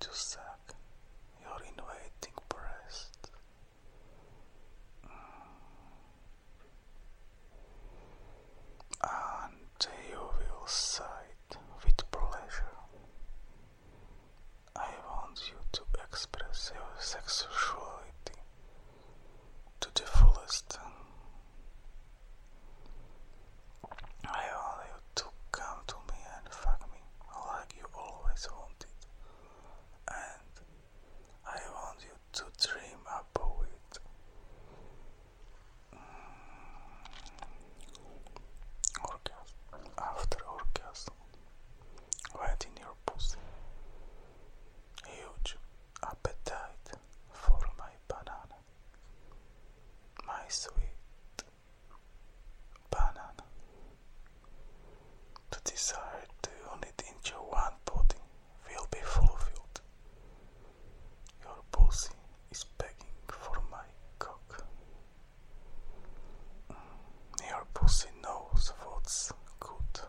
to suck your inviting breast. Mm. And you will suck. desire to only into one body will be fulfilled. Your pussy is begging for my cock. Mm, your pussy knows what's good.